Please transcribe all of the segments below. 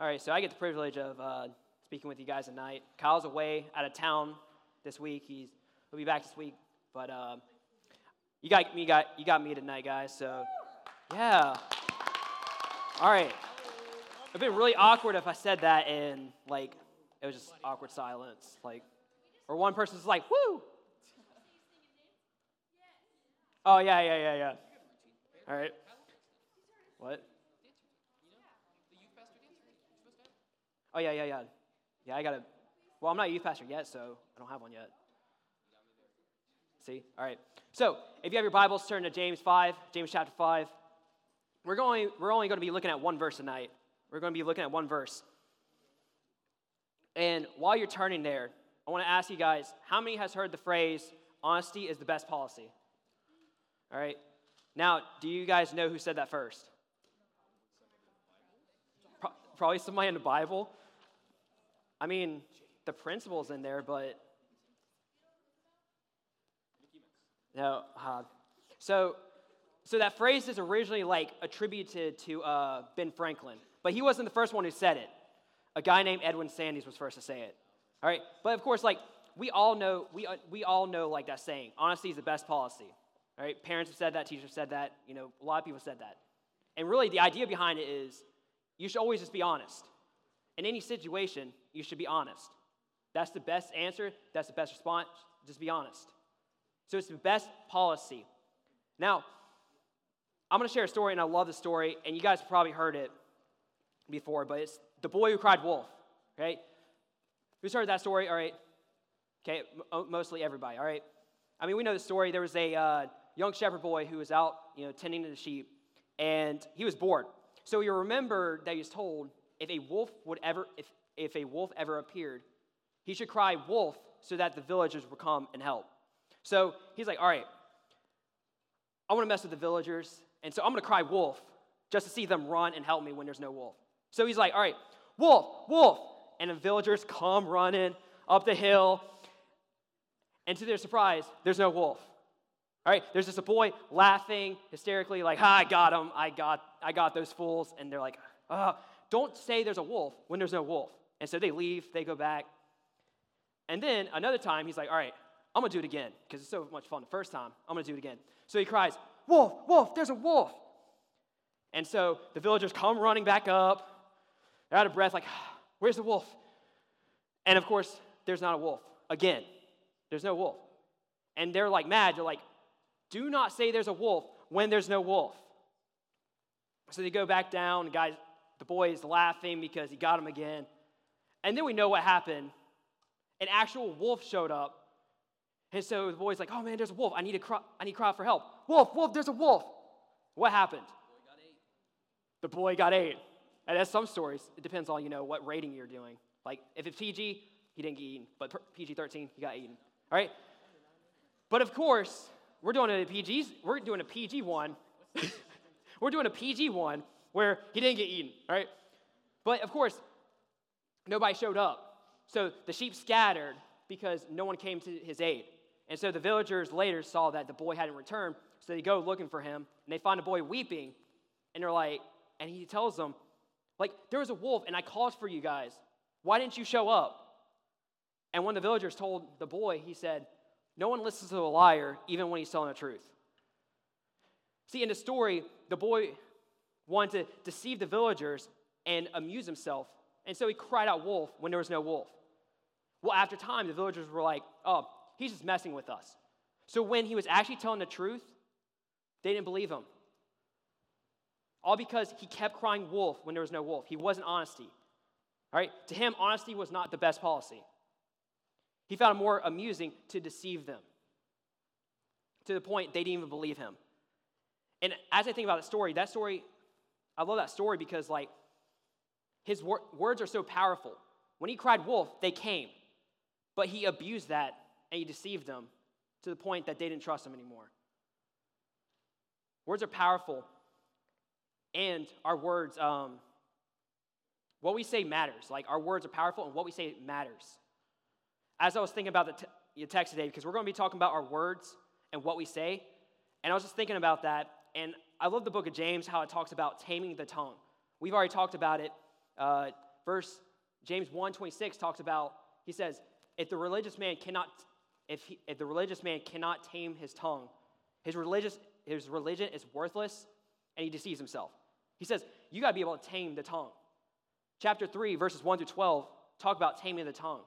All right, so I get the privilege of uh, speaking with you guys tonight. Kyle's away out of town this week. He's he'll be back this week, but uh, you got me got you got me tonight, guys. So yeah. All right. It'd been really awkward if I said that and like it was just awkward silence, like, or one person's like, "Woo!" Oh yeah, yeah, yeah, yeah. All right. What? Oh yeah, yeah, yeah. Yeah, I gotta. Well, I'm not a youth pastor yet, so I don't have one yet. See? All right. So, if you have your Bibles, turn to James 5, James chapter 5. We're going. We're only going to be looking at one verse tonight. We're going to be looking at one verse. And while you're turning there, I want to ask you guys: How many has heard the phrase "honesty is the best policy"? All right. Now, do you guys know who said that first? Pro- probably somebody in the Bible. I mean, the principle's in there, but no. Uh, so, so that phrase is originally like attributed to uh, Ben Franklin, but he wasn't the first one who said it. A guy named Edwin Sandys was first to say it. All right, but of course, like we all know, we uh, we all know like that saying, honesty is the best policy. All right, parents have said that, teachers have said that, you know, a lot of people said that, and really the idea behind it is, you should always just be honest. In any situation, you should be honest. That's the best answer, that's the best response. Just be honest. So it's the best policy. Now, I'm going to share a story, and I love the story, and you guys probably heard it before, but it's the boy who cried wolf, right? Who's heard that story? All right. Okay, m- mostly everybody, all right? I mean, we know the story. There was a uh, young shepherd boy who was out, you know, tending to the sheep, and he was bored. So you remember that he was told if a wolf would ever, if, if a wolf ever appeared, he should cry wolf so that the villagers would come and help. So he's like, all right, I want to mess with the villagers, and so I'm going to cry wolf just to see them run and help me when there's no wolf. So he's like, all right, wolf, wolf. And the villagers come running up the hill, and to their surprise, there's no wolf. All right, there's just a boy laughing hysterically, like, "Ha, I got him! I got, I got those fools!" And they're like, "Oh, don't say there's a wolf when there's no wolf." And so they leave, they go back, and then another time he's like, "All right, I'm gonna do it again because it's so much fun the first time. I'm gonna do it again." So he cries, "Wolf, wolf! There's a wolf!" And so the villagers come running back up. They're out of breath, like, ah, "Where's the wolf?" And of course, there's not a wolf again. There's no wolf. And they're like mad. They're like, do not say there's a wolf when there's no wolf. So they go back down. The guy, the boy is laughing because he got him again. And then we know what happened. An actual wolf showed up. And so the boy's like, oh man, there's a wolf. I need to cry, I need to cry for help. Wolf, wolf, there's a wolf. What happened? The boy got ate. And that's some stories. It depends on, you know, what rating you're doing. Like, if it's PG, he didn't get eaten. But PG 13, he got eaten. All right? But of course, we're doing a PG, we're doing a PG one. we're doing a PG one where he didn't get eaten, all right? But of course, nobody showed up. So the sheep scattered because no one came to his aid. And so the villagers later saw that the boy hadn't returned, so they go looking for him, and they find a boy weeping, and they're like, and he tells them, like, there was a wolf, and I called for you guys. Why didn't you show up? And when the villagers told the boy, he said, no one listens to a liar, even when he's telling the truth. See, in the story, the boy wanted to deceive the villagers and amuse himself. And so he cried out wolf when there was no wolf. Well, after time, the villagers were like, oh, he's just messing with us. So when he was actually telling the truth, they didn't believe him. All because he kept crying wolf when there was no wolf. He wasn't honesty. All right? To him, honesty was not the best policy. He found it more amusing to deceive them to the point they didn't even believe him. And as I think about that story, that story, I love that story because, like, his wor- words are so powerful. When he cried wolf, they came. But he abused that and he deceived them to the point that they didn't trust him anymore. Words are powerful, and our words, um, what we say matters. Like, our words are powerful, and what we say matters as I was thinking about the, t- the text today, because we're going to be talking about our words and what we say, and I was just thinking about that, and I love the book of James, how it talks about taming the tongue. We've already talked about it uh, verse James 1:26 talks about, he says, if the religious man cannot, if, he, if the religious man cannot tame his tongue, his, religious, his religion is worthless and he deceives himself. He says, you got to be able to tame the tongue. Chapter 3, verses 1 through 12, talk about taming the tongue.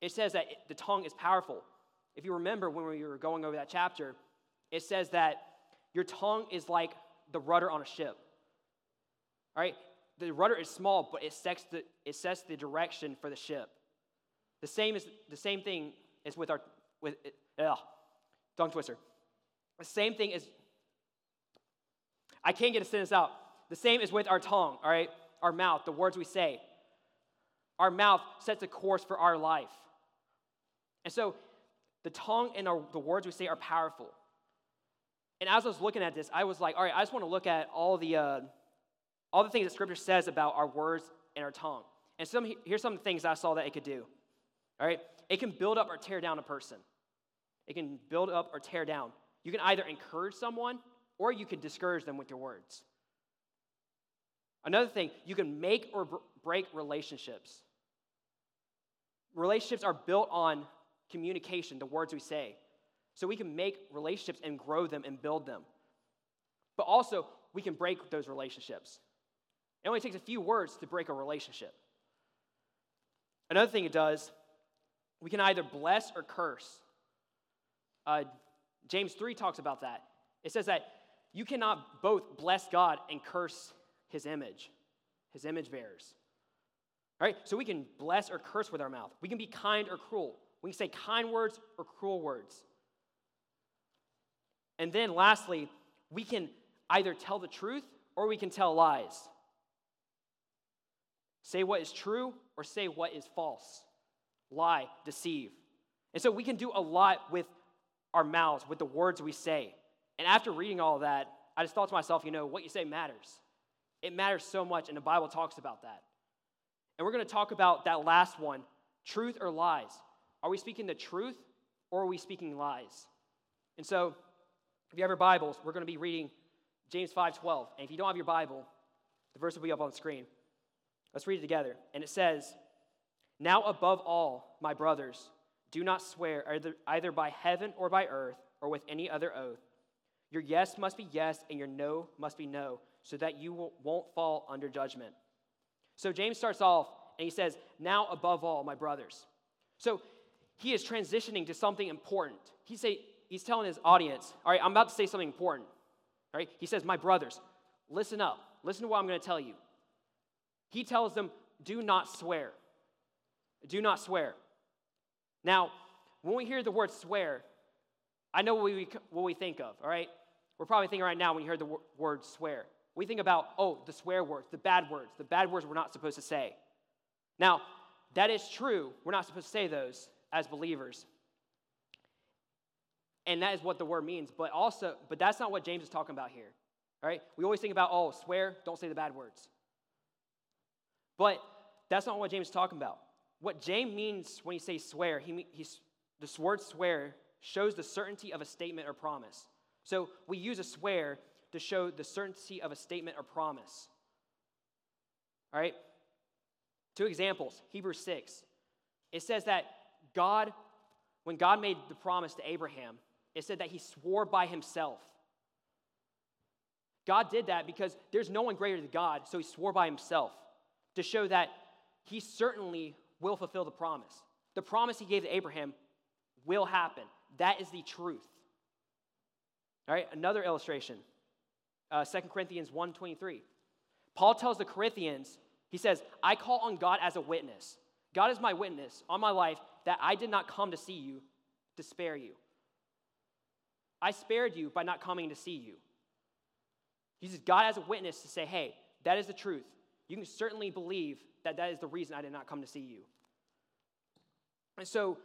It says that the tongue is powerful. If you remember when we were going over that chapter, it says that your tongue is like the rudder on a ship. All right? The rudder is small, but it sets the, it sets the direction for the ship. The same is the same thing is with our with ugh, tongue twister. The same thing is I can't get a sentence out. The same is with our tongue, all right? Our mouth, the words we say. Our mouth sets a course for our life. And so the tongue and our, the words we say are powerful. And as I was looking at this, I was like, all right, I just want to look at all the, uh, all the things that Scripture says about our words and our tongue. And some, here's some of the things I saw that it could do. All right? It can build up or tear down a person. It can build up or tear down. You can either encourage someone or you can discourage them with your words. Another thing, you can make or break relationships. Relationships are built on communication, the words we say. So we can make relationships and grow them and build them. But also, we can break those relationships. It only takes a few words to break a relationship. Another thing it does we can either bless or curse. Uh, James 3 talks about that. It says that you cannot both bless God and curse his image, his image bearers. All right? So we can bless or curse with our mouth. We can be kind or cruel. We can say kind words or cruel words. And then lastly, we can either tell the truth or we can tell lies. Say what is true or say what is false lie, deceive. And so we can do a lot with our mouths, with the words we say. And after reading all that, I just thought to myself, you know, what you say matters. It matters so much, and the Bible talks about that. And we're going to talk about that last one truth or lies. Are we speaking the truth or are we speaking lies? And so, if you have your Bibles, we're going to be reading James 5:12. And if you don't have your Bible, the verse will be up on the screen. Let's read it together. And it says, now, above all, my brothers, do not swear either, either by heaven or by earth or with any other oath. Your yes must be yes and your no must be no, so that you won't fall under judgment. So James starts off and he says, Now, above all, my brothers. So he is transitioning to something important. He say, he's telling his audience, All right, I'm about to say something important. All right, he says, My brothers, listen up. Listen to what I'm going to tell you. He tells them, Do not swear. Do not swear. Now, when we hear the word swear, I know what we, what we think of, all right? We're probably thinking right now when you hear the word swear. We think about, oh, the swear words, the bad words, the bad words we're not supposed to say. Now, that is true. We're not supposed to say those as believers. And that is what the word means. But also, but that's not what James is talking about here. All right? We always think about, oh, swear, don't say the bad words. But that's not what James is talking about. What James means when he says swear, he, he's, this word swear shows the certainty of a statement or promise. So we use a swear to show the certainty of a statement or promise. All right? Two examples Hebrews 6. It says that God, when God made the promise to Abraham, it said that he swore by himself. God did that because there's no one greater than God, so he swore by himself to show that he certainly will fulfill the promise. The promise he gave to Abraham will happen. That is the truth. All right, another illustration. Uh, 2 Corinthians 1.23. Paul tells the Corinthians, he says, I call on God as a witness. God is my witness on my life that I did not come to see you to spare you. I spared you by not coming to see you. He uses God as a witness to say, hey, that is the truth. You can certainly believe that that is the reason I did not come to see you. And so,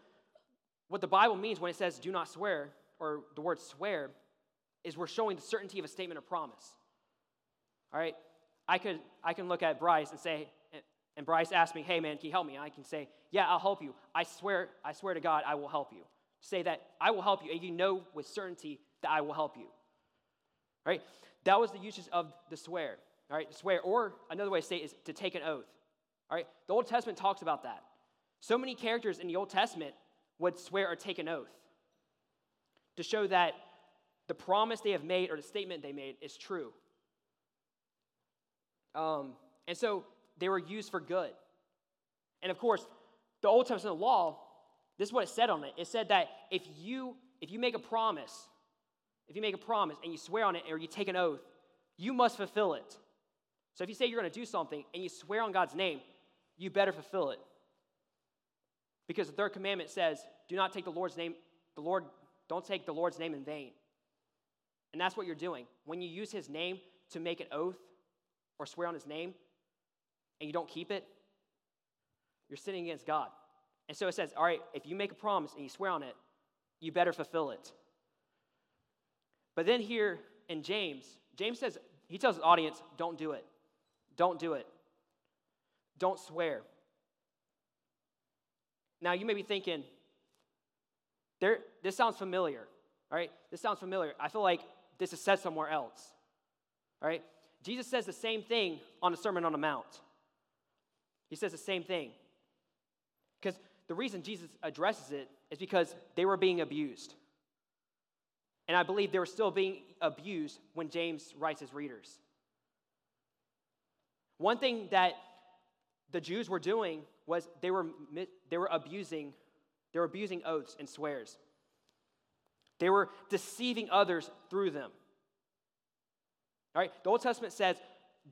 what the Bible means when it says do not swear, or the word swear, is we're showing the certainty of a statement of promise. All right? I could I can look at Bryce and say, and Bryce asked me, hey man, can you help me? And I can say, yeah, I'll help you. I swear, I swear to God, I will help you. Say that I will help you, and you know with certainty that I will help you. Right? That was the usage of the swear. All right, swear. Or another way to say it is to take an oath. All right? The Old Testament talks about that. So many characters in the Old Testament would swear or take an oath to show that the promise they have made or the statement they made is true. Um, and so they were used for good. And of course, the Old Testament law, this is what it said on it. It said that if you if you make a promise, if you make a promise and you swear on it or you take an oath, you must fulfill it. So if you say you're going to do something and you swear on God's name, you better fulfill it. Because the third commandment says, do not take the Lord's name, the Lord, don't take the Lord's name in vain. And that's what you're doing. When you use his name to make an oath or swear on his name and you don't keep it, you're sinning against God. And so it says, all right, if you make a promise and you swear on it, you better fulfill it. But then here in James, James says, he tells his audience, don't do it. Don't do it. Don't swear. Now, you may be thinking, there, this sounds familiar, all right? This sounds familiar. I feel like this is said somewhere else, all right? Jesus says the same thing on the Sermon on the Mount. He says the same thing. Because the reason Jesus addresses it is because they were being abused. And I believe they were still being abused when James writes his readers. One thing that the Jews were doing was they were, they were abusing they were abusing oaths and swears. They were deceiving others through them. All right, the Old Testament says,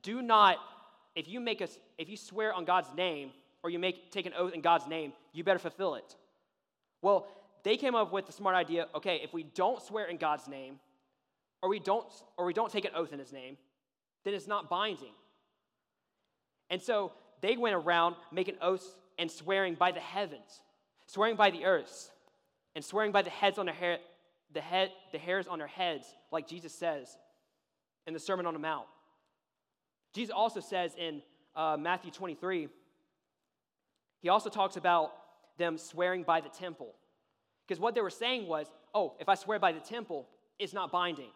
do not, if you make a, if you swear on God's name or you make take an oath in God's name, you better fulfill it. Well, they came up with the smart idea, okay, if we don't swear in God's name, or we don't, or we don't take an oath in his name, then it's not binding. And so they went around making oaths and swearing by the heavens, swearing by the earth, and swearing by the heads on their hair, the head, the hairs on their heads, like Jesus says in the Sermon on the Mount. Jesus also says in uh, Matthew 23, he also talks about them swearing by the temple. Because what they were saying was, oh, if I swear by the temple, it's not binding.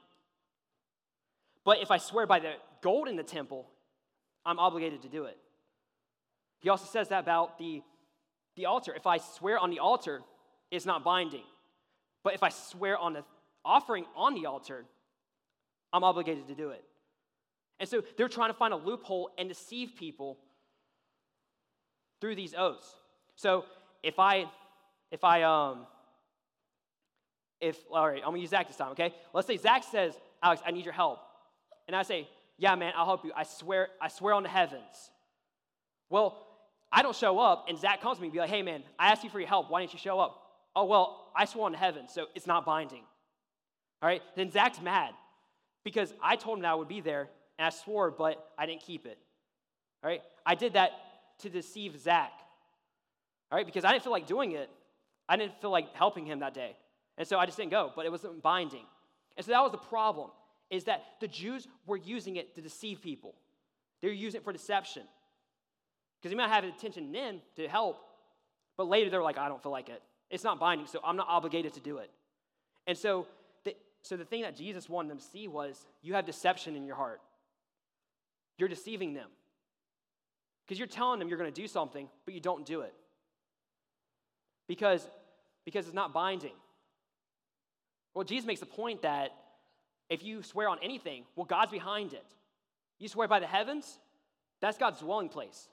But if I swear by the gold in the temple, I'm obligated to do it. He also says that about the, the altar. If I swear on the altar, it's not binding. But if I swear on the offering on the altar, I'm obligated to do it. And so they're trying to find a loophole and deceive people through these oaths. So if I, if I, um, if, all right, I'm gonna use Zach this time, okay? Let's say Zach says, Alex, I need your help. And I say, yeah, man, I'll help you. I swear, I swear on the heavens. Well, I don't show up, and Zach comes to me and be like, hey, man, I asked you for your help. Why didn't you show up? Oh, well, I swore on the heavens, so it's not binding. All right? Then Zach's mad because I told him that I would be there, and I swore, but I didn't keep it. All right? I did that to deceive Zach. All right? Because I didn't feel like doing it. I didn't feel like helping him that day. And so I just didn't go, but it wasn't binding. And so that was the problem, is that the Jews were using it to deceive people. They're using it for deception. Because they might have intention then to help, but later they're like, I don't feel like it. It's not binding, so I'm not obligated to do it. And so the, so the thing that Jesus wanted them to see was you have deception in your heart. You're deceiving them. Because you're telling them you're going to do something, but you don't do it. Because, because it's not binding. Well, Jesus makes the point that if you swear on anything, well, God's behind it. You swear by the heavens, that's God's dwelling place.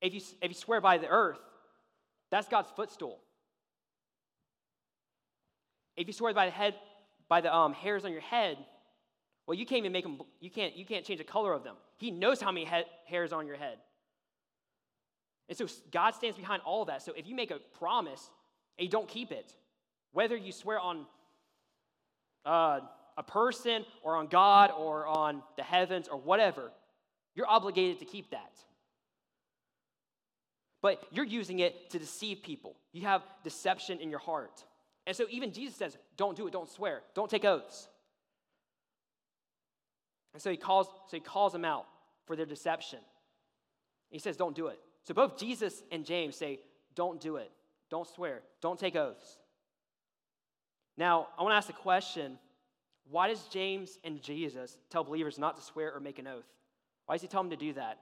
If you, if you swear by the earth, that's God's footstool. If you swear by the head, by the um, hairs on your head, well, you can't even make them. You can't. You can't change the color of them. He knows how many hairs on your head. And so God stands behind all that. So if you make a promise and you don't keep it, whether you swear on uh, a person or on God or on the heavens or whatever, you're obligated to keep that. But you're using it to deceive people. You have deception in your heart. And so even Jesus says, don't do it, don't swear, don't take oaths. And so he calls, so he calls them out for their deception. He says, don't do it. So both Jesus and James say, don't do it, don't swear, don't take oaths. Now, I want to ask a question why does James and Jesus tell believers not to swear or make an oath? Why does he tell them to do that?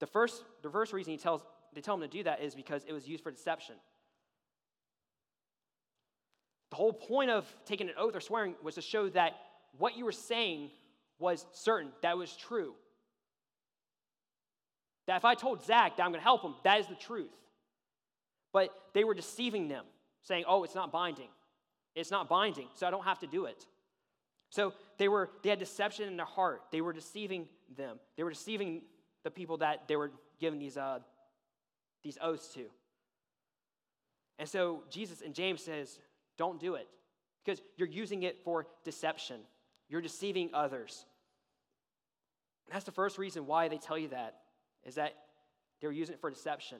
The first, the first reason he tells, they tell them to do that is because it was used for deception. The whole point of taking an oath or swearing was to show that what you were saying was certain, that was true. That if I told Zach that I'm going to help him, that is the truth. But they were deceiving them, saying, oh, it's not binding. It's not binding, so I don't have to do it. So they were they had deception in their heart. They were deceiving them. They were deceiving the people that they were giving these uh, these oaths to. And so Jesus and James says, don't do it because you're using it for deception. You're deceiving others. that's the first reason why they tell you that is that they were using it for deception.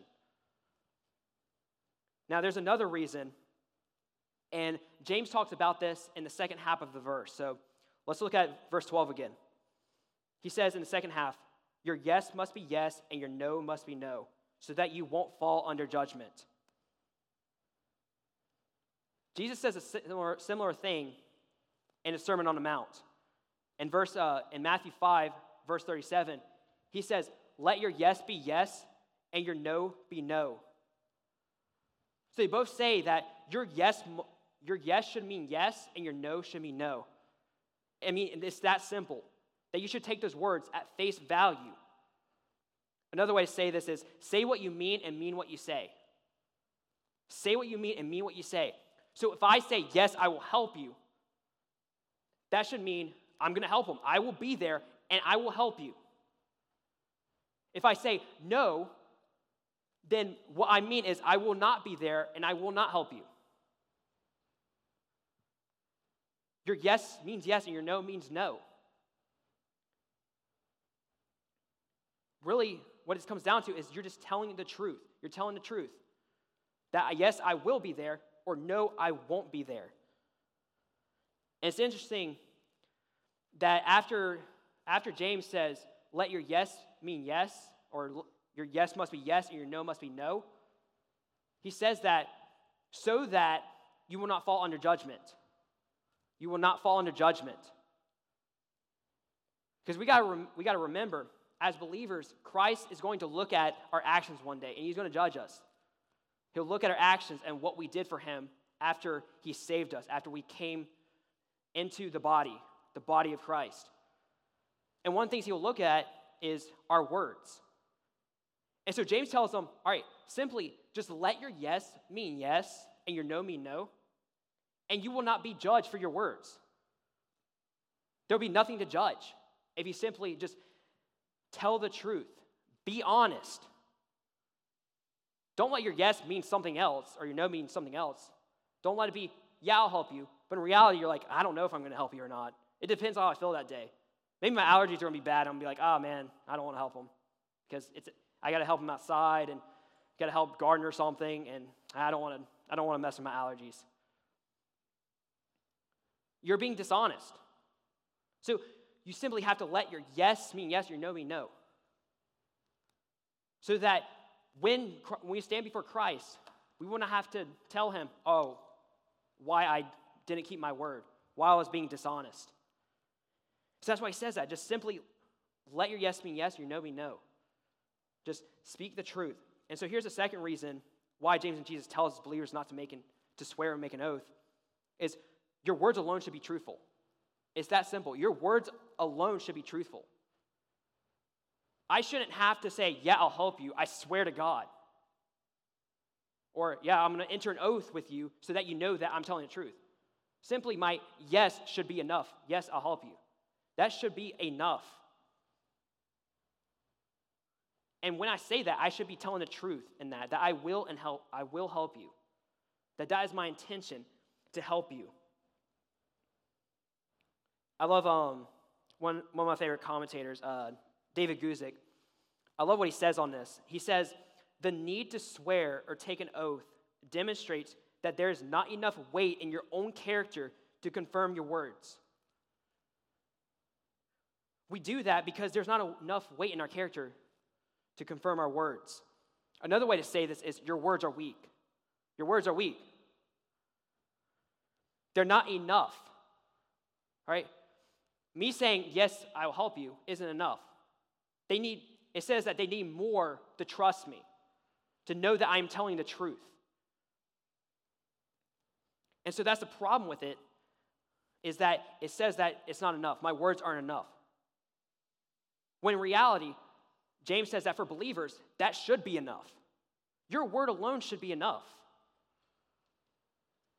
Now there's another reason and James talks about this in the second half of the verse. So let's look at verse 12 again. He says in the second half, Your yes must be yes, and your no must be no, so that you won't fall under judgment. Jesus says a similar, similar thing in his Sermon on the Mount. In, verse, uh, in Matthew 5, verse 37, he says, Let your yes be yes, and your no be no. So they both say that your yes your yes should mean yes and your no should mean no. I mean, it's that simple that you should take those words at face value. Another way to say this is say what you mean and mean what you say. Say what you mean and mean what you say. So if I say, yes, I will help you, that should mean I'm going to help them. I will be there and I will help you. If I say no, then what I mean is I will not be there and I will not help you. Your yes means yes, and your no means no. Really, what it comes down to is you're just telling the truth. You're telling the truth. That yes, I will be there, or no, I won't be there. And it's interesting that after, after James says, let your yes mean yes, or your yes must be yes, and your no must be no, he says that so that you will not fall under judgment you will not fall into judgment. Because we got we to remember, as believers, Christ is going to look at our actions one day and he's going to judge us. He'll look at our actions and what we did for him after he saved us, after we came into the body, the body of Christ. And one things he'll look at is our words. And so James tells them, all right, simply just let your yes mean yes and your no mean no and you will not be judged for your words. There'll be nothing to judge if you simply just tell the truth, be honest. Don't let your yes mean something else or your no mean something else. Don't let it be, yeah, I'll help you. But in reality, you're like, I don't know if I'm going to help you or not. It depends on how I feel that day. Maybe my allergies are going to be bad. I'm going to be like, oh man, I don't want to help them because it's, I got to help them outside and got to help garden or something, and I don't want to. I don't want to mess with my allergies you're being dishonest. So you simply have to let your yes mean yes, your no mean no. So that when, when we stand before Christ, we won't have to tell him, oh, why I didn't keep my word, why I was being dishonest. So that's why he says that. Just simply let your yes mean yes, your no mean no. Just speak the truth. And so here's the second reason why James and Jesus tells believers not to make an, to swear and make an oath is your words alone should be truthful. It's that simple. Your words alone should be truthful. I shouldn't have to say, Yeah, I'll help you. I swear to God. Or, Yeah, I'm going to enter an oath with you so that you know that I'm telling the truth. Simply, my yes should be enough. Yes, I'll help you. That should be enough. And when I say that, I should be telling the truth in that, that I will and help, I will help you. That that is my intention to help you. I love um, one, one of my favorite commentators, uh, David Guzik. I love what he says on this. He says, The need to swear or take an oath demonstrates that there is not enough weight in your own character to confirm your words. We do that because there's not enough weight in our character to confirm our words. Another way to say this is your words are weak. Your words are weak. They're not enough. All right? Me saying, yes, I will help you, isn't enough. They need it says that they need more to trust me, to know that I am telling the truth. And so that's the problem with it, is that it says that it's not enough. My words aren't enough. When in reality, James says that for believers, that should be enough. Your word alone should be enough.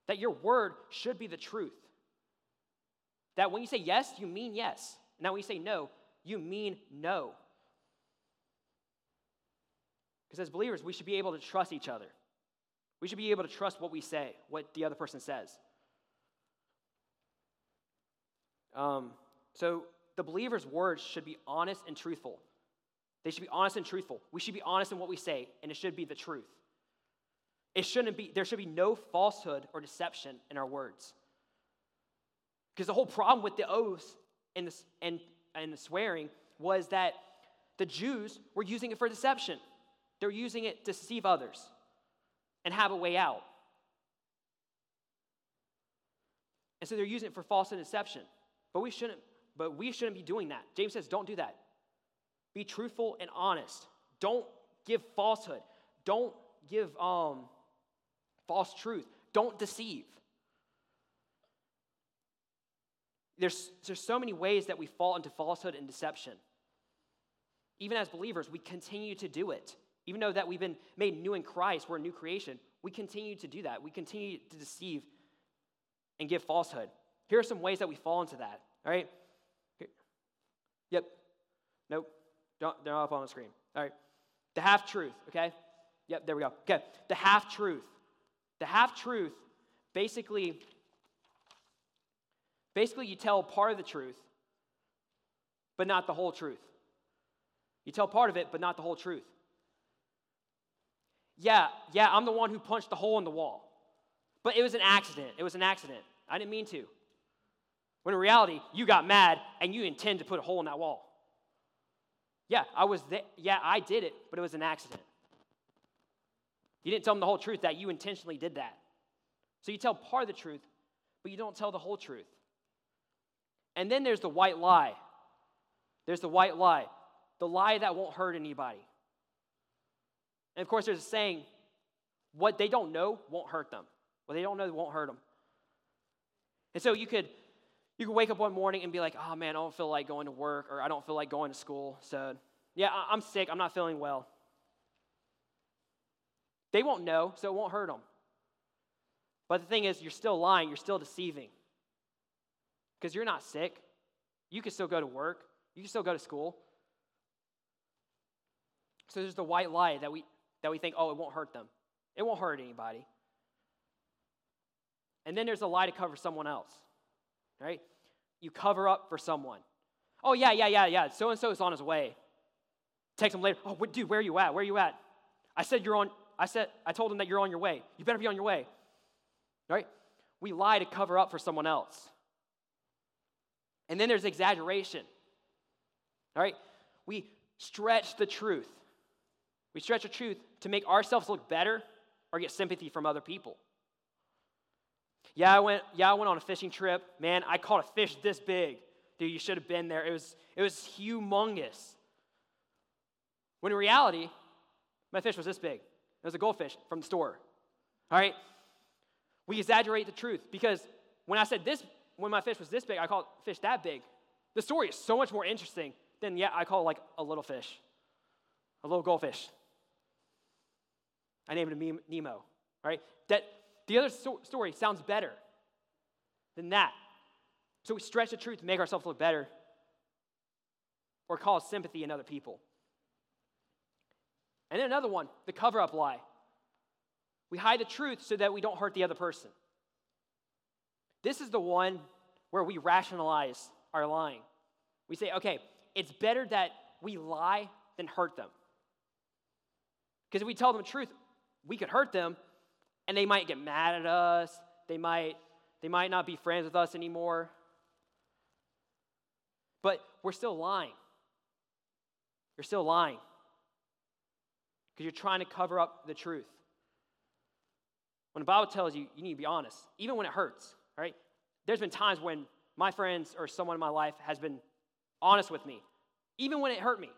That your word should be the truth. That when you say yes, you mean yes. Now, when you say no, you mean no. Because as believers, we should be able to trust each other. We should be able to trust what we say, what the other person says. Um, so the believer's words should be honest and truthful. They should be honest and truthful. We should be honest in what we say, and it should be the truth. It shouldn't be, there should be no falsehood or deception in our words. Because the whole problem with the oaths and the, and, and the swearing was that the Jews were using it for deception. They were using it to deceive others and have a way out. And so they're using it for false and deception. But we shouldn't, but we shouldn't be doing that. James says, don't do that. Be truthful and honest. Don't give falsehood. Don't give um, false truth. Don't deceive. There's, there's so many ways that we fall into falsehood and deception. Even as believers, we continue to do it. Even though that we've been made new in Christ, we're a new creation, we continue to do that. We continue to deceive and give falsehood. Here are some ways that we fall into that. All right? Here. Yep. Nope. Don't, they're not up on the screen. All right. The half truth, okay? Yep, there we go. Okay. The half truth. The half truth basically basically you tell part of the truth, but not the whole truth. You tell part of it, but not the whole truth. Yeah, yeah, I'm the one who punched the hole in the wall. But it was an accident. It was an accident. I didn't mean to. When in reality, you got mad and you intend to put a hole in that wall. Yeah, I was there. Yeah, I did it, but it was an accident. You didn't tell them the whole truth that you intentionally did that. So you tell part of the truth, but you don't tell the whole truth. And then there's the white lie. There's the white lie, the lie that won't hurt anybody. And of course, there's a saying what they don't know won't hurt them. What they don't know won't hurt them. And so you could you could wake up one morning and be like, oh man, I don't feel like going to work or I don't feel like going to school. So, yeah, I'm sick. I'm not feeling well. They won't know, so it won't hurt them. But the thing is, you're still lying, you're still deceiving. Because you're not sick. You can still go to work, you can still go to school. So there's the white lie that we, that we think, oh, it won't hurt them. It won't hurt anybody. And then there's a lie to cover someone else, right? You cover up for someone. Oh, yeah, yeah, yeah, yeah. So and so is on his way. Text him later. Oh, dude, where are you at? Where are you at? I said you're on. I said I told him that you're on your way. You better be on your way. Right? We lie to cover up for someone else. And then there's exaggeration. All right? We stretch the truth. We stretch the truth to make ourselves look better or get sympathy from other people. Yeah, I went, yeah, I went on a fishing trip. Man, I caught a fish this big. Dude, you should have been there. It was, it was humongous. When in reality, my fish was this big. It was a goldfish from the store. All right? We exaggerate the truth because when I said this, when my fish was this big, I called fish that big. The story is so much more interesting than, yeah, I call it like a little fish, a little goldfish. I named him Nemo, right? That the other story sounds better than that. So we stretch the truth to make ourselves look better or cause sympathy in other people. And then another one, the cover up lie. We hide the truth so that we don't hurt the other person. This is the one where we rationalize our lying. We say, okay, it's better that we lie than hurt them. Because if we tell them the truth, we could hurt them and they might get mad at us. They might, they might not be friends with us anymore. But we're still lying. You're still lying because you're trying to cover up the truth. When the Bible tells you, you need to be honest, even when it hurts, right? There's been times when my friends or someone in my life has been honest with me, even when it hurt me.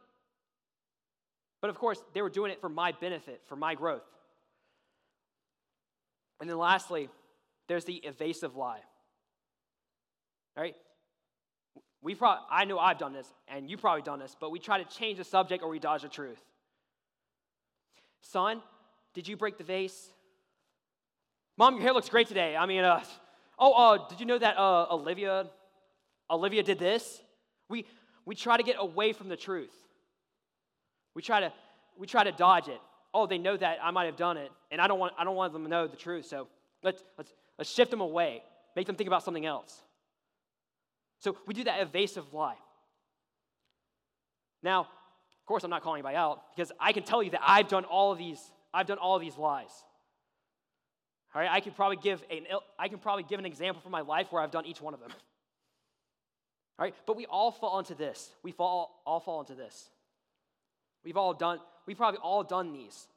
But of course, they were doing it for my benefit, for my growth. And then lastly, there's the evasive lie. Right? We probably, I know I've done this, and you've probably done this, but we try to change the subject or we dodge the truth. Son, did you break the vase? Mom, your hair looks great today. I mean, uh, oh, uh, did you know that uh, Olivia, Olivia did this? We, we try to get away from the truth. We try to, we try to dodge it. Oh, they know that I might have done it, and I don't want, I don't want them to know the truth. So let's, let's, let's shift them away, make them think about something else. So we do that evasive lie. Now, of course, I'm not calling anybody out because I can tell you that I've done all of these. I've done all of these lies. All right, I could probably give an I can probably give an example from my life where I've done each one of them. All right, but we all fall into this. We fall all fall into this. We've all done, we've probably all done these.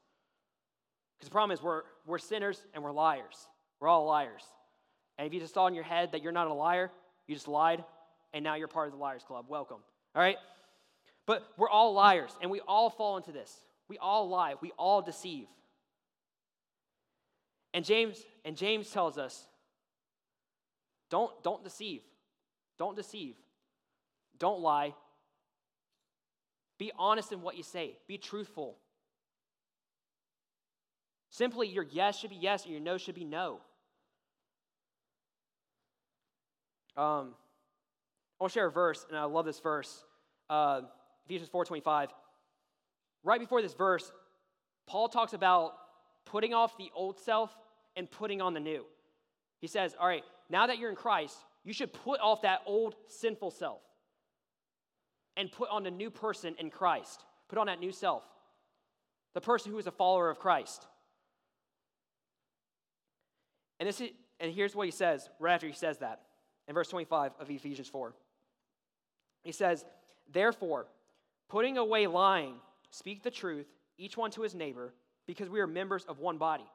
Because the problem is we're, we're sinners and we're liars. We're all liars. And if you just thought in your head that you're not a liar, you just lied, and now you're part of the Liars Club. Welcome. All right? But we're all liars, and we all fall into this. We all lie. We all deceive. And James, and James tells us, don't, don't deceive. Don't deceive. Don't lie. Be honest in what you say, be truthful. Simply, your yes should be yes and your no should be no. Um, I want to share a verse, and I love this verse. Uh, Ephesians 4.25. Right before this verse, Paul talks about putting off the old self and putting on the new. He says, all right, now that you're in Christ, you should put off that old sinful self and put on a new person in Christ. Put on that new self, the person who is a follower of Christ. And, this is, and here's what he says right after he says that in verse 25 of Ephesians 4. He says, Therefore, putting away lying, speak the truth, each one to his neighbor, because we are members of one body.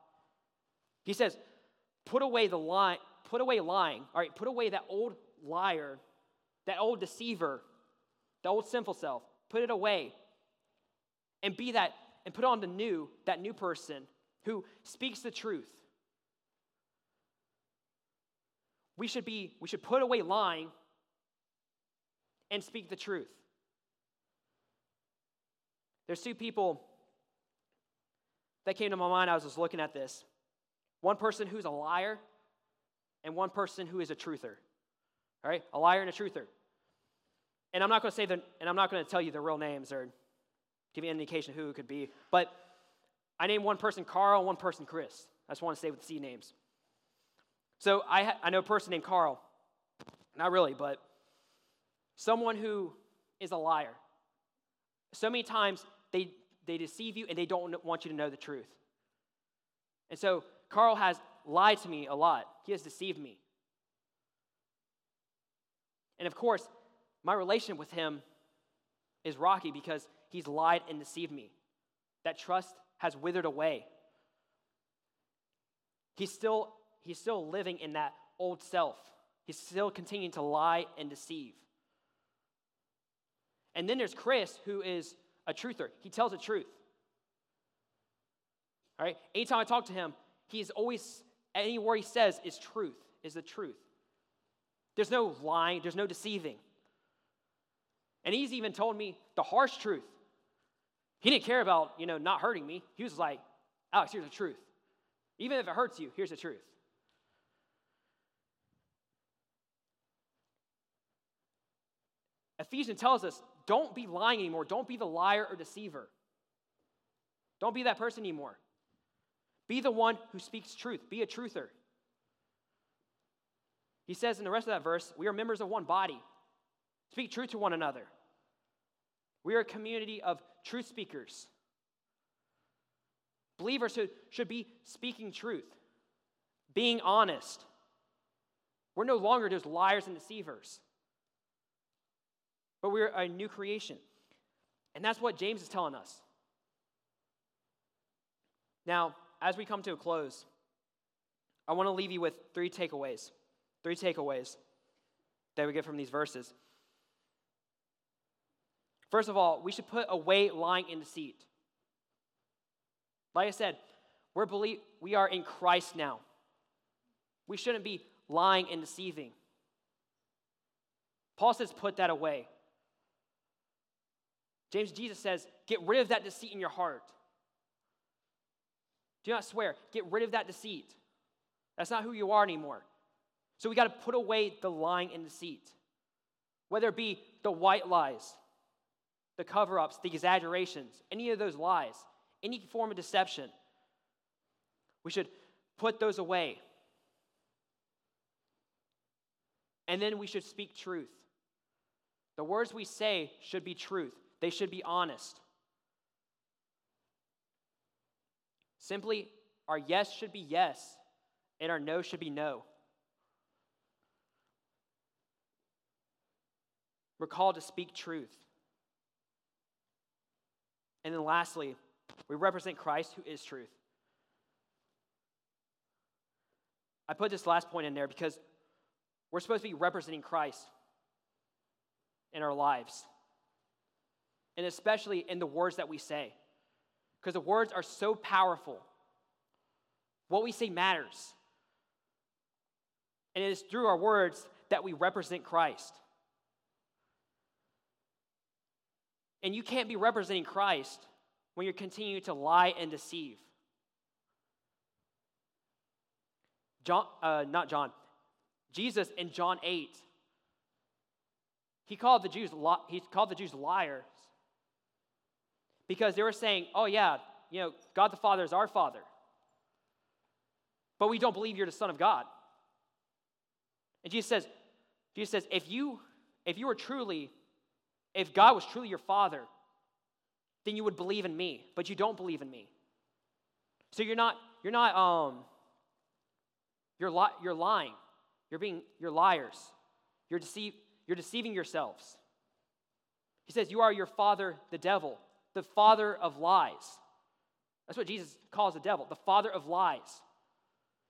He says, put away the lie, put away lying. All right, put away that old liar, that old deceiver, the old sinful self, put it away and be that and put on the new, that new person who speaks the truth. We should be we should put away lying and speak the truth. There's two people that came to my mind I was just looking at this. One person who's a liar and one person who is a truther. All right? A liar and a truther. And I'm not going to say the, and I'm not going to tell you the real names or give you an indication who it could be. But I named one person Carl, one person Chris. I just want to stay with the C names. So I, ha- I know a person named Carl. Not really, but someone who is a liar. So many times they, they deceive you and they don't want you to know the truth. And so Carl has lied to me a lot, he has deceived me. And of course, my relationship with him is rocky because he's lied and deceived me. That trust has withered away. He's still, he's still living in that old self. He's still continuing to lie and deceive. And then there's Chris, who is a truther. He tells the truth. All right? Anytime I talk to him, he's always, any word he says is truth, is the truth. There's no lying, there's no deceiving. And he's even told me the harsh truth. He didn't care about, you know, not hurting me. He was like, Alex, here's the truth. Even if it hurts you, here's the truth. Ephesians tells us don't be lying anymore. Don't be the liar or deceiver. Don't be that person anymore. Be the one who speaks truth. Be a truther. He says in the rest of that verse, we are members of one body. Speak truth to one another. We are a community of truth speakers. Believers should, should be speaking truth, being honest. We're no longer just liars and deceivers, but we're a new creation. And that's what James is telling us. Now, as we come to a close, I want to leave you with three takeaways. Three takeaways that we get from these verses. First of all, we should put away lying and deceit. Like I said, we're believe, we are in Christ now. We shouldn't be lying and deceiving. Paul says, put that away. James, Jesus says, get rid of that deceit in your heart. Do not swear. Get rid of that deceit. That's not who you are anymore. So we got to put away the lying and deceit, whether it be the white lies, the cover ups, the exaggerations, any of those lies, any form of deception. We should put those away. And then we should speak truth. The words we say should be truth, they should be honest. Simply, our yes should be yes, and our no should be no. We're called to speak truth. And then lastly, we represent Christ who is truth. I put this last point in there because we're supposed to be representing Christ in our lives, and especially in the words that we say, because the words are so powerful. What we say matters. And it is through our words that we represent Christ. And you can't be representing Christ when you're continuing to lie and deceive. John, uh, not John, Jesus in John 8, he called the Jews, he called the Jews liars because they were saying, oh, yeah, you know, God the Father is our Father, but we don't believe you're the Son of God. And Jesus says, Jesus says, if you, if you were truly if God was truly your father, then you would believe in me, but you don't believe in me. So you're not, you're not, um, you're, li- you're lying. You're being, you're liars. You're, deceive, you're deceiving yourselves. He says, You are your father, the devil, the father of lies. That's what Jesus calls the devil, the father of lies.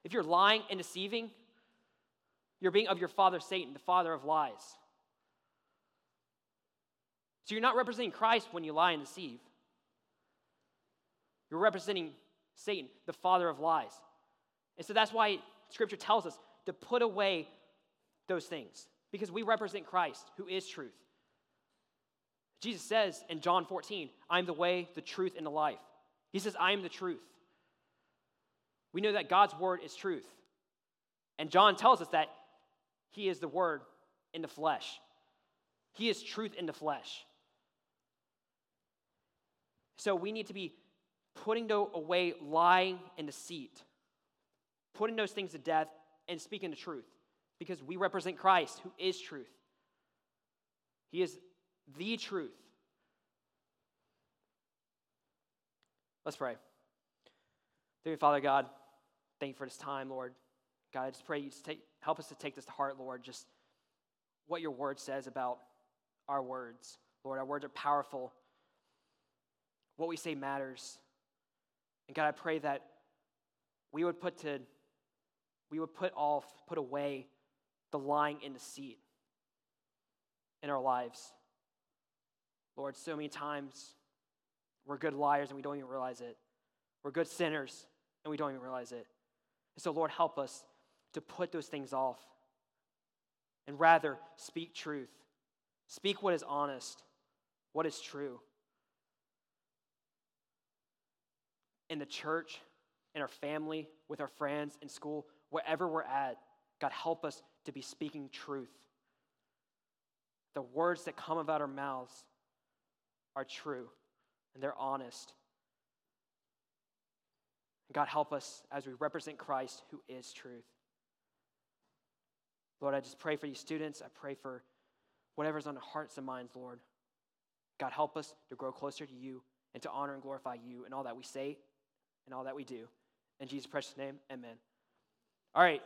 If you're lying and deceiving, you're being of your father, Satan, the father of lies. So you're not representing Christ when you lie and deceive. You're representing Satan, the father of lies. And so that's why Scripture tells us to put away those things, because we represent Christ, who is truth. Jesus says in John 14, I am the way, the truth, and the life. He says, I am the truth. We know that God's word is truth. And John tells us that he is the word in the flesh. He is truth in the flesh. So we need to be putting away lying and deceit, putting those things to death and speaking the truth because we represent Christ, who is truth. He is the truth. Let's pray. Dear Father God, thank you for this time, Lord. God, I just pray you just take, help us to take this to heart, Lord, just what your word says about our words. Lord, our words are powerful what we say matters. And God, I pray that we would put to we would put off, put away the lying and deceit in our lives. Lord, so many times we're good liars and we don't even realize it. We're good sinners and we don't even realize it. And so, Lord, help us to put those things off and rather speak truth. Speak what is honest, what is true. in the church, in our family, with our friends, in school, wherever we're at, God, help us to be speaking truth. The words that come about our mouths are true and they're honest. God, help us as we represent Christ who is truth. Lord, I just pray for these students. I pray for whatever's on their hearts and minds, Lord. God, help us to grow closer to you and to honor and glorify you in all that we say and all that we do. In Jesus' precious name, amen. All right,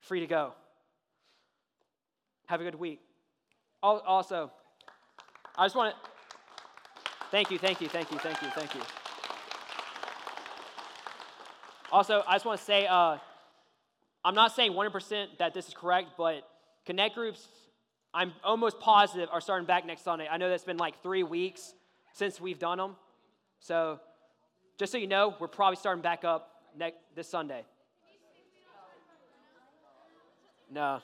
free to go. Have a good week. Also, I just want to thank you, thank you, thank you, thank you, thank you. Also, I just want to say uh, I'm not saying 100% that this is correct, but connect groups, I'm almost positive, are starting back next Sunday. I know that's been like three weeks since we've done them. So just so you know, we're probably starting back up next, this Sunday. No.